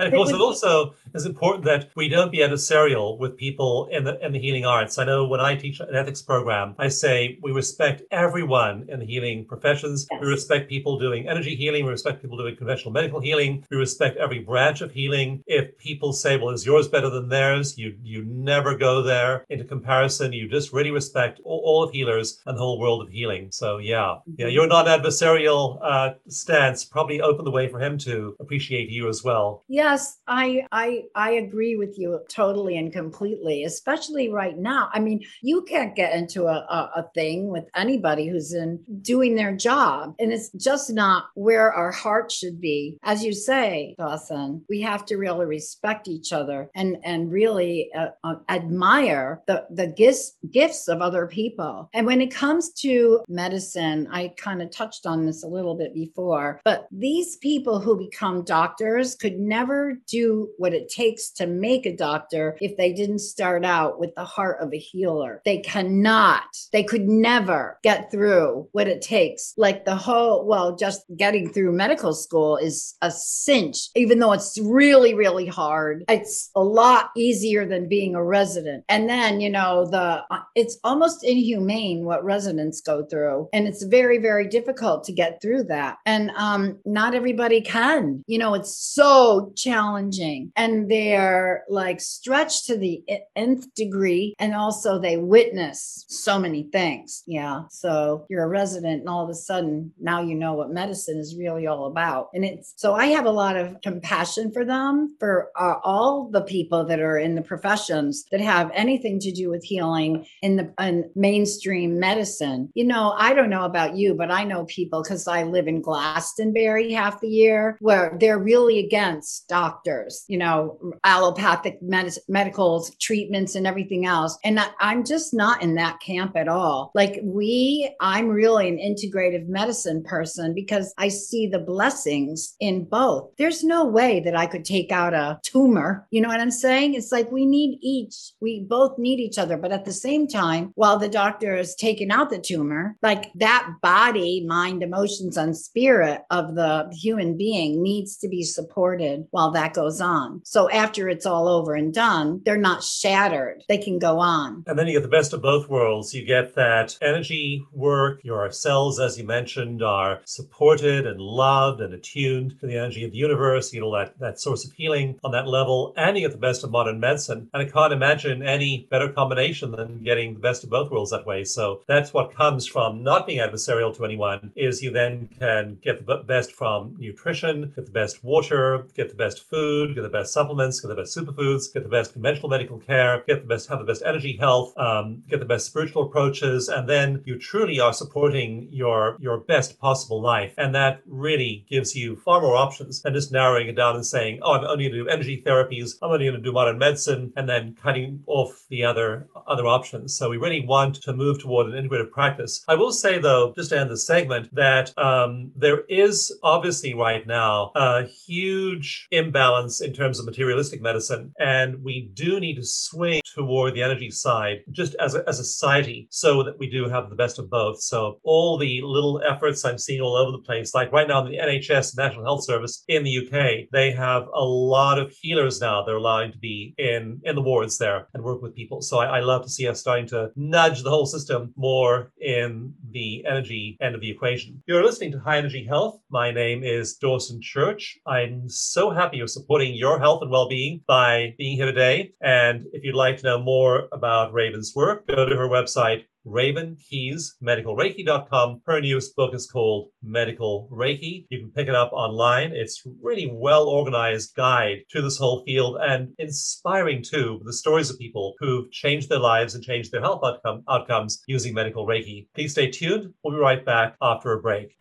of course, it also is important that we don't be adversarial with people in the in the healing arts. I know when I teach an ethics program, I say we respect everyone in the healing professions. Yes. We respect people doing energy healing. We respect people doing conventional medical healing. We respect every branch of healing. If people say, "Well, is yours better than theirs?" You you never go there into comparison. You just really respect all, all of healers and the whole world of healing. So yeah, yeah, your non-adversarial uh, stance probably opened the way for him to appreciate you as well.
Yes, I I I agree with you totally and completely, especially right now. I mean, you can't get into a, a, a thing with anybody who's in doing their job, and it's just not where our heart should be. As you say, Dawson, we have to really respect each other and and really uh, uh, admire the the gifts gifts of other people. And when it comes to medicine, I kind of touched on this a little bit before, but these people who become doctors could never do what it takes to make a doctor if they didn't start out with the heart of a healer. They cannot, they could never get through what it takes. Like the whole, well, just getting through medical school is a cinch, even though it's really, really hard. It's a lot easier than being a resident. And then, you know, the, it's almost inhumane what residents go through. And it's very, very difficult to get through that. And um, not everybody can. You know, it's so challenging. And they're like stretched to the nth degree. And also they witness so many things. Yeah. So you're a resident, and all of a sudden now you know what medicine is really all about. And it's so I have a lot of compassion for them, for uh, all the people that are in the professions that have anything to do with healing in the in mainstream medicine. You know, I don't know about you, but I know people because I live in Glastonbury half the year where they're really against doctors, you know, allopathic med- medical treatments and everything else. And I, I'm just not in that camp at all. Like, we, I'm really an integrative medicine person because I see the blessings in both. There's no way that I could take out a tumor. You know what I'm saying? It's like we need each, we both need each other. But at the same time, while the doctor is taking out the tumor, like that body, mind, emotions, and spirit of the human being needs to be supported while that goes on. So after it's all over and done, they're not shattered. They can go on.
And then you get the best of both worlds. You get that energy work. Your cells, as you mentioned, are supported and loved and attuned to the energy of the universe. You know, that, that source of healing on that level. And you get the best of modern medicine. And I can't imagine any better combination than getting the best of both worlds that way. So that's what comes from not being adversarial to anyone is you then can get the best from nutrition, get the best water, get the best food, get the best supplements, get the best superfoods, get the best conventional medical care, get the best, have the best energy health, um, get the best spiritual approaches, and then you truly are supporting your your best possible life. And that really gives you far more options than just narrowing it down and saying, oh, I'm only going to do energy therapies, I'm only going to do modern medicine, and then cutting off the other other options. So we really want to move toward an integrative practice. I will say though, just to end the segment, that um, there is obviously right now a huge imbalance in terms of materialistic medicine, and we do need to swing toward the energy side just as a, as a society so that we do have the best of both. So all the little efforts I'm seeing all over the place, like right now in the NHS National Health Service in the UK, they have a lot of healers now they're allowing to be in in the wards there and work with people. So I, I love to see us starting to nudge the whole system more in the energy end of the equation. You're listening to High Energy Health. My name is Dawson Church. I'm so happy you're supporting your health and well-being by being here today. And if you'd like to know more about Raven's work, go to her website, Raven Keyes, medicalreiki.com. Her newest book is called Medical Reiki. You can pick it up online. It's really well organized guide to this whole field and inspiring too, the stories of people who've changed their lives and changed their health outcome, outcomes using medical Reiki. Please stay tuned. We'll be right back after a break.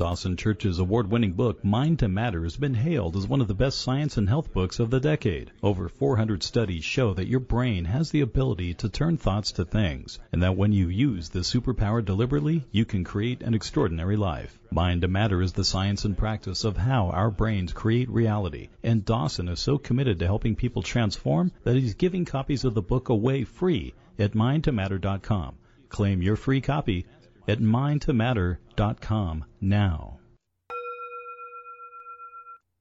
Dawson Church's award winning book, Mind to Matter, has been hailed as one of the best science and health books of the decade. Over 400 studies show that your brain has the ability to turn thoughts to things, and that when you use this superpower deliberately, you can create an extraordinary life. Mind to Matter is the science and practice of how our brains create reality, and Dawson is so committed to helping people transform that he's giving copies of the book away free at mindtomatter.com. Claim your free copy at mindtomatter.com now.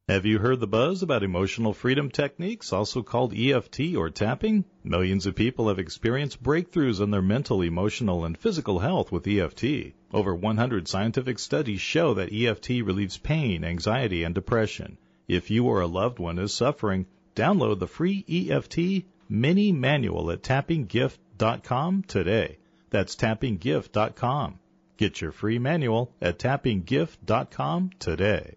Have you heard the buzz about emotional freedom techniques, also called EFT or tapping? Millions of people have experienced breakthroughs in their mental, emotional, and physical health with EFT. Over 100 scientific studies show that EFT relieves pain, anxiety, and depression. If you or a loved one is suffering, download the free EFT mini manual at tappinggift.com today. That's tappinggift.com. Get your free manual at tappinggift.com today.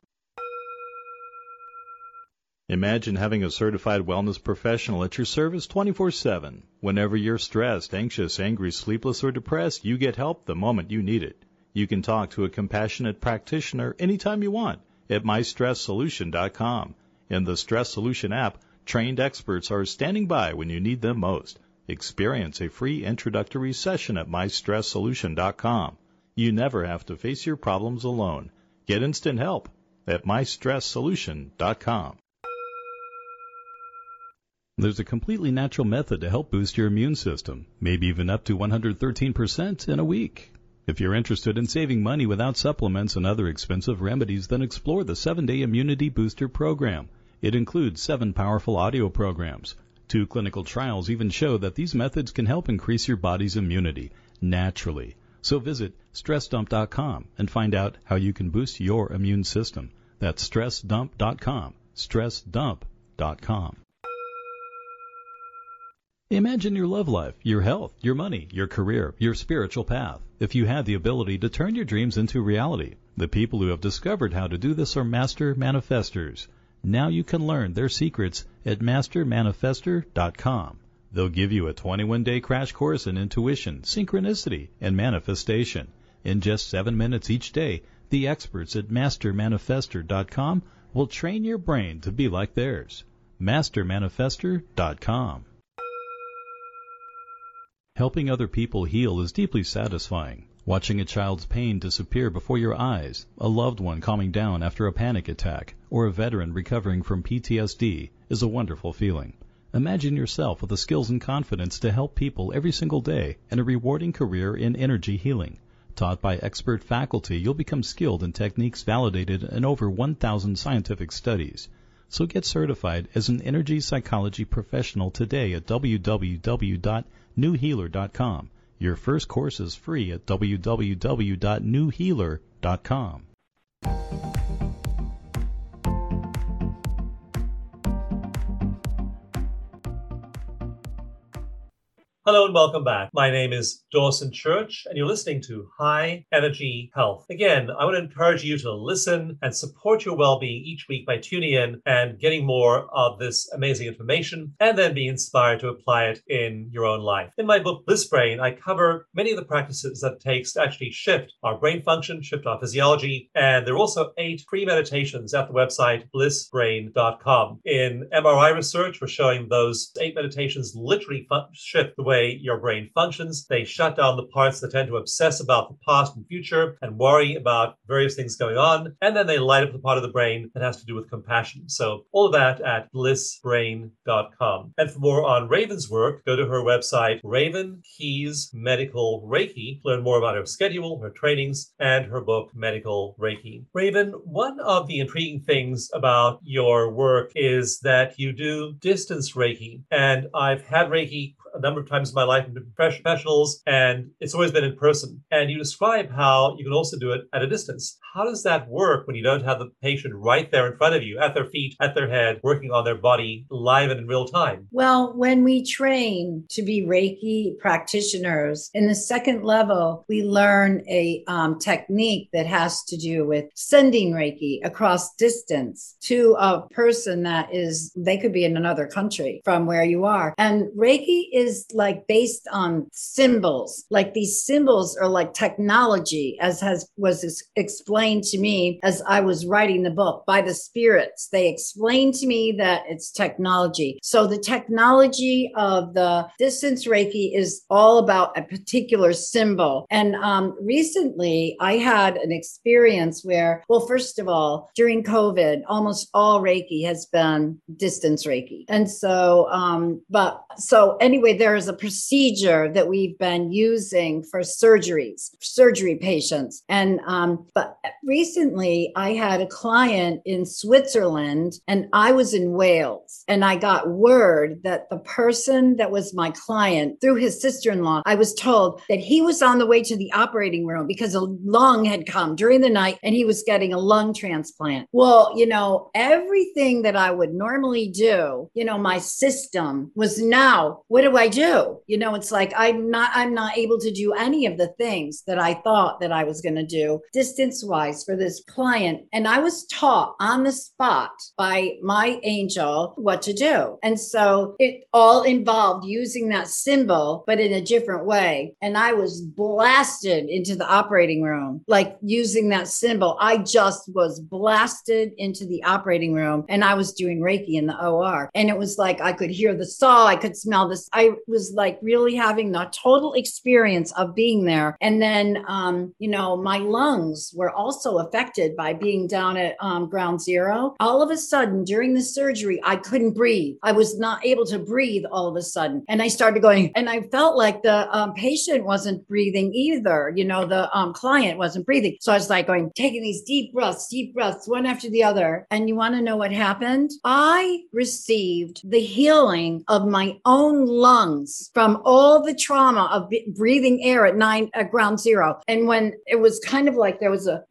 Imagine having a certified wellness professional at your service 24 7. Whenever you're stressed, anxious, angry, sleepless, or depressed, you get help the moment you need it. You can talk to a compassionate practitioner anytime you want at mystresssolution.com. In the Stress Solution app, trained experts are standing by when you need them most. Experience a free introductory session at mystresssolution.com. You never have to face your problems alone. Get instant help at mystresssolution.com. There's a completely natural method to help boost your immune system, maybe even up to 113% in a week. If you're interested in saving money without supplements and other expensive remedies, then explore the 7-Day Immunity Booster program. It includes 7 powerful audio programs. Two clinical trials even show that these methods can help increase your body's immunity naturally. So visit stressdump.com and find out how you can boost your immune system. That's stressdump.com. Stressdump.com. Imagine your love life, your health, your money, your career, your spiritual path. If you had the ability to turn your dreams into reality, the people who have discovered how to do this are master manifestors. Now you can learn their secrets at mastermanifestor.com. They'll give you a 21 day crash course in intuition, synchronicity, and manifestation. In just seven minutes each day, the experts at mastermanifestor.com will train your brain to be like theirs. Mastermanifestor.com. Helping other people heal is deeply satisfying. Watching a child's pain disappear before your eyes, a loved one calming down after a panic attack, or a veteran recovering from PTSD is a wonderful feeling. Imagine yourself with the skills and confidence to help people every single day and a rewarding career in energy healing. Taught by expert faculty, you'll become skilled in techniques validated in over 1,000 scientific studies. So get certified as an energy psychology professional today at www.newhealer.com. Your first course is free at www.newhealer.com.
Hello and welcome back. My name is Dawson Church, and you're listening to High Energy Health. Again, I want to encourage you to listen and support your well being each week by tuning in and getting more of this amazing information, and then be inspired to apply it in your own life. In my book, Bliss Brain, I cover many of the practices that it takes to actually shift our brain function, shift our physiology, and there are also eight free meditations at the website blissbrain.com. In MRI research, we're showing those eight meditations literally shift the way way your brain functions. They shut down the parts that tend to obsess about the past and future and worry about various things going on. And then they light up the part of the brain that has to do with compassion. So all of that at blissbrain.com. And for more on Raven's work, go to her website, Raven Keyes Medical Reiki. Learn more about her schedule, her trainings, and her book, Medical Reiki. Raven, one of the intriguing things about your work is that you do distance Reiki. And I've had Reiki a number of times in my life in professionals, and it's always been in person. And you describe how you can also do it at a distance. How does that work when you don't have the patient right there in front of you, at their feet, at their head, working on their body live and in real time?
Well, when we train to be Reiki practitioners, in the second level, we learn a um, technique that has to do with sending Reiki across distance to a person that is, they could be in another country from where you are. And Reiki is is like based on symbols. Like these symbols are like technology, as has was explained to me as I was writing the book by the spirits. They explained to me that it's technology. So the technology of the distance Reiki is all about a particular symbol. And um, recently, I had an experience where, well, first of all, during COVID, almost all Reiki has been distance Reiki, and so, um, but so anyway there is a procedure that we've been using for surgeries, surgery patients. And, um, but recently I had a client in Switzerland and I was in Wales and I got word that the person that was my client through his sister in law, I was told that he was on the way to the operating room because a lung had come during the night and he was getting a lung transplant. Well, you know, everything that I would normally do, you know, my system was now, what do I I do? You know, it's like I'm not I'm not able to do any of the things that I thought that I was going to do distance wise for this client. And I was taught on the spot by my angel what to do. And so it all involved using that symbol, but in a different way. And I was blasted into the operating room, like using that symbol. I just was blasted into the operating room and I was doing Reiki in the OR. And it was like I could hear the saw, I could smell this. I was like really having the total experience of being there. And then, um, you know, my lungs were also affected by being down at um, ground zero. All of a sudden, during the surgery, I couldn't breathe. I was not able to breathe all of a sudden. And I started going, and I felt like the um, patient wasn't breathing either. You know, the um, client wasn't breathing. So I was like going, taking these deep breaths, deep breaths, one after the other. And you want to know what happened? I received the healing of my own lungs lungs from all the trauma of breathing air at nine at ground zero. And when it was kind of like there was a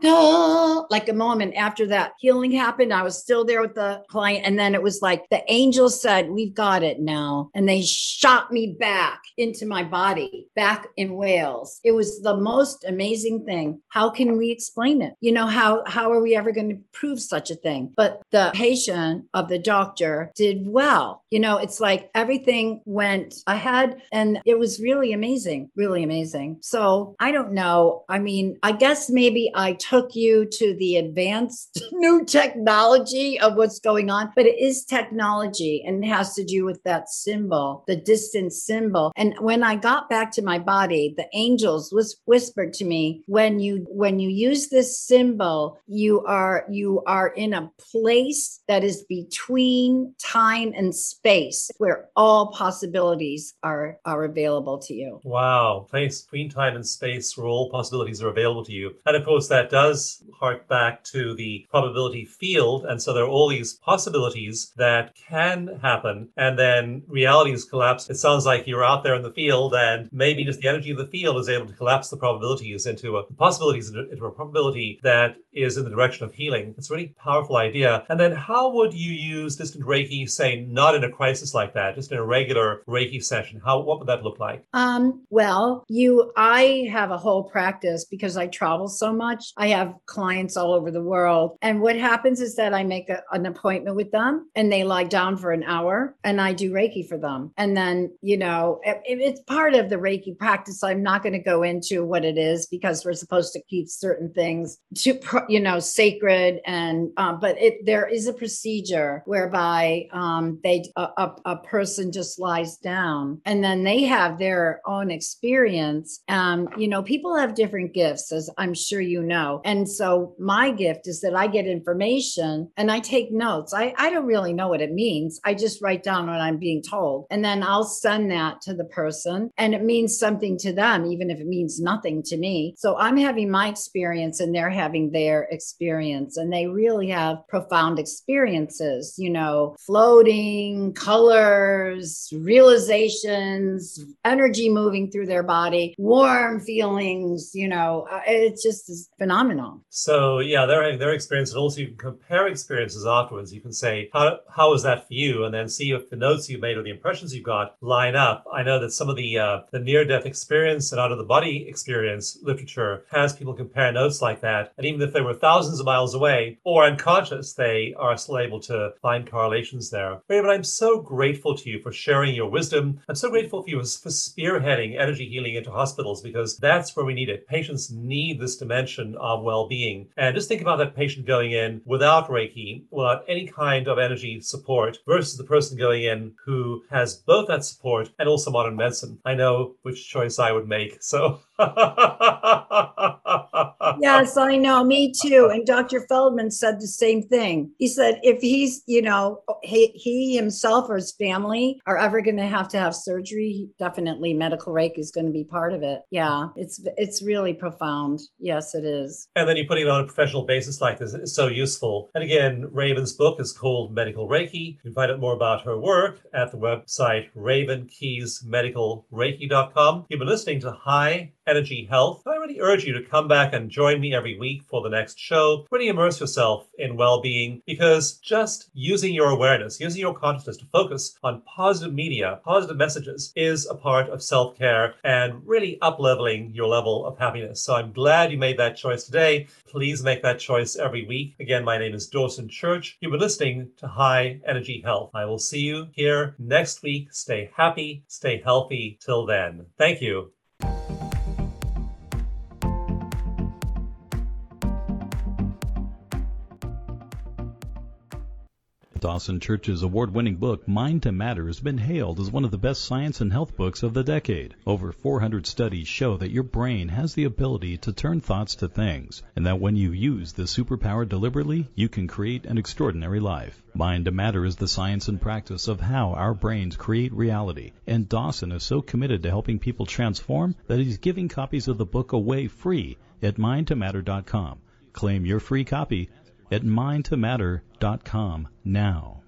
like a moment after that healing happened, I was still there with the client. And then it was like the angel said, We've got it now. And they shot me back into my body back in Wales. It was the most amazing thing. How can we explain it? You know, how how are we ever going to prove such a thing? But the patient of the doctor did well. You know, it's like everything went I had, and it was really amazing, really amazing. So I don't know. I mean, I guess maybe I took you to the advanced new technology of what's going on, but it is technology and it has to do with that symbol, the distance symbol. And when I got back to my body, the angels was whispered to me, when you when you use this symbol, you are you are in a place that is between time and space where all possibilities possibilities are are available to you.
Wow, place between time and space where all possibilities are available to you. And of course that does hark back to the probability field. And so there are all these possibilities that can happen and then realities collapse. It sounds like you're out there in the field and maybe just the energy of the field is able to collapse the probabilities into a possibilities into a probability that is in the direction of healing. It's a really powerful idea. And then how would you use distant Reiki, say, not in a crisis like that, just in a regular Reiki Reiki session? How what would that look like?
Um, well, you I have a whole practice because I travel so much. I have clients all over the world. And what happens is that I make a, an appointment with them and they lie down for an hour and I do Reiki for them. And then, you know, it, it's part of the Reiki practice. I'm not going to go into what it is because we're supposed to keep certain things to, you know, sacred. And, um, but it, there is a procedure whereby um, they, a, a, a person just lies down and then they have their own experience. Um, you know, people have different gifts, as I'm sure you know. And so my gift is that I get information and I take notes. I, I don't really know what it means. I just write down what I'm being told. And then I'll send that to the person and it means something to them, even if it means nothing to me. So I'm having my experience and they're having their experience. And they really have profound experiences, you know, floating, colors, realizations, energy moving through their body, warm feelings, you know, uh, it's just phenomenal.
So yeah, having their experience and also you can compare experiences afterwards. You can say, how, how was that for you? And then see if the notes you made or the impressions you've got line up. I know that some of the, uh, the near-death experience and out of the body experience literature has people compare notes like that. And even if they were thousands of miles away or unconscious, they are still able to find correlations there. Raven, I'm so grateful to you for sharing your wisdom. I'm so grateful for you for spearheading energy healing into hospitals because that's where we need it. Patients need this dimension of well-being. And just think about that patient going in without Reiki, without any kind of energy support versus the person going in who has both that support and also modern medicine. I know which choice I would make. So
yes, I know. Me too. And Dr. Feldman said the same thing. He said if he's, you know, he, he himself or his family are ever going to have to have surgery, definitely medical Reiki is going to be part of it. Yeah, it's it's really profound. Yes, it is.
And then you putting it on a professional basis like this is so useful. And again, Raven's book is called Medical Reiki. You can find out more about her work at the website ravenkeyesmedicalreiki.com. You've been listening to High Energy Health. I really urge you to come back and join me every week for the next show. Really immerse yourself in well-being because just using your awareness, using your consciousness to focus on positive media, positive messages is a part of self-care and really up-leveling your level of happiness. So I'm glad you made that choice today. Please make that choice every week. Again, my name is Dawson Church. You've been listening to High Energy Health. I will see you here next week. Stay happy, stay healthy. Till then, thank you.
Dawson Church's award winning book, Mind to Matter, has been hailed as one of the best science and health books of the decade. Over 400 studies show that your brain has the ability to turn thoughts to things, and that when you use this superpower deliberately, you can create an extraordinary life. Mind to Matter is the science and practice of how our brains create reality, and Dawson is so committed to helping people transform that he's giving copies of the book away free at mindtomatter.com. Claim your free copy at mindtomatter.com now.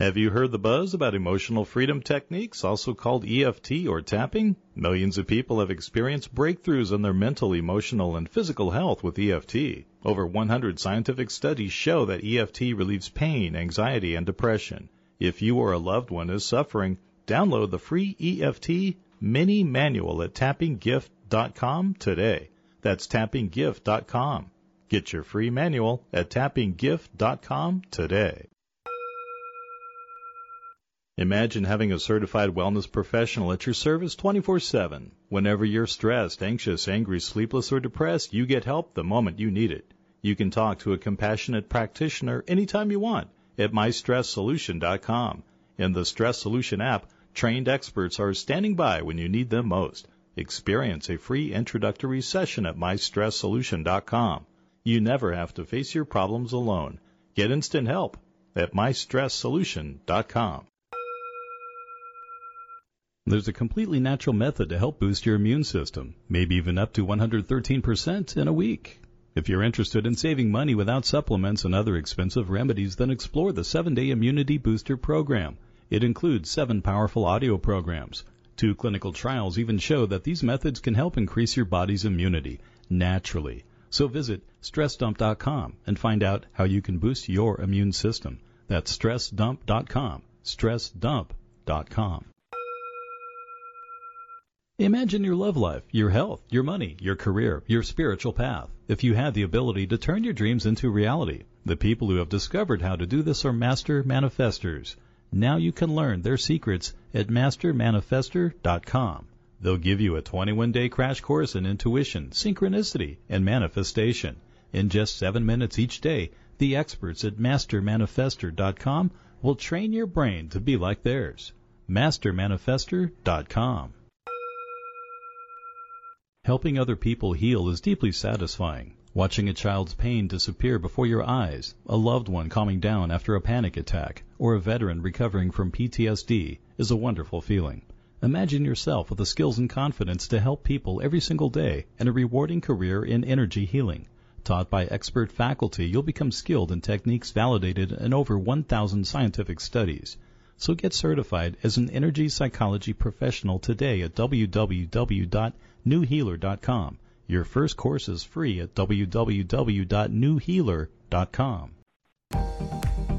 Have you heard the buzz about emotional freedom techniques, also called EFT or tapping? Millions of people have experienced breakthroughs in their mental, emotional, and physical health with EFT. Over 100 scientific studies show that EFT relieves pain, anxiety, and depression. If you or a loved one is suffering, download the free EFT mini manual at tappinggift.com today. That's tappinggift.com. Get your free manual at tappinggift.com today. Imagine having a certified wellness professional at your service 24 7. Whenever you're stressed, anxious, angry, sleepless, or depressed, you get help the moment you need it. You can talk to a compassionate practitioner anytime you want at mystresssolution.com. In the Stress Solution app, trained experts are standing by when you need them most. Experience a free introductory session at mystresssolution.com. You never have to face your problems alone. Get instant help at mystresssolution.com. There's a completely natural method to help boost your immune system, maybe even up to 113% in a week. If you're interested in saving money without supplements and other expensive remedies, then explore the 7-Day Immunity Booster program. It includes 7 powerful audio programs. Two clinical trials even show that these methods can help increase your body's immunity naturally. So visit stressdump.com and find out how you can boost your immune system. That's stressdump.com. stressdump.com. Imagine your love life, your health, your money, your career, your spiritual path. If you had the ability to turn your dreams into reality, the people who have discovered how to do this are master manifestors. Now you can learn their secrets at mastermanifestor.com. They'll give you a 21 day crash course in intuition, synchronicity, and manifestation. In just seven minutes each day, the experts at mastermanifestor.com will train your brain to be like theirs. mastermanifestor.com. Helping other people heal is deeply satisfying. Watching a child's pain disappear before your eyes, a loved one calming down after a panic attack, or a veteran recovering from PTSD is a wonderful feeling. Imagine yourself with the skills and confidence to help people every single day and a rewarding career in energy healing. Taught by expert faculty, you'll become skilled in techniques validated in over 1,000 scientific studies. So get certified as an energy psychology professional today at www.newhealer.com. Your first course is free at www.newhealer.com.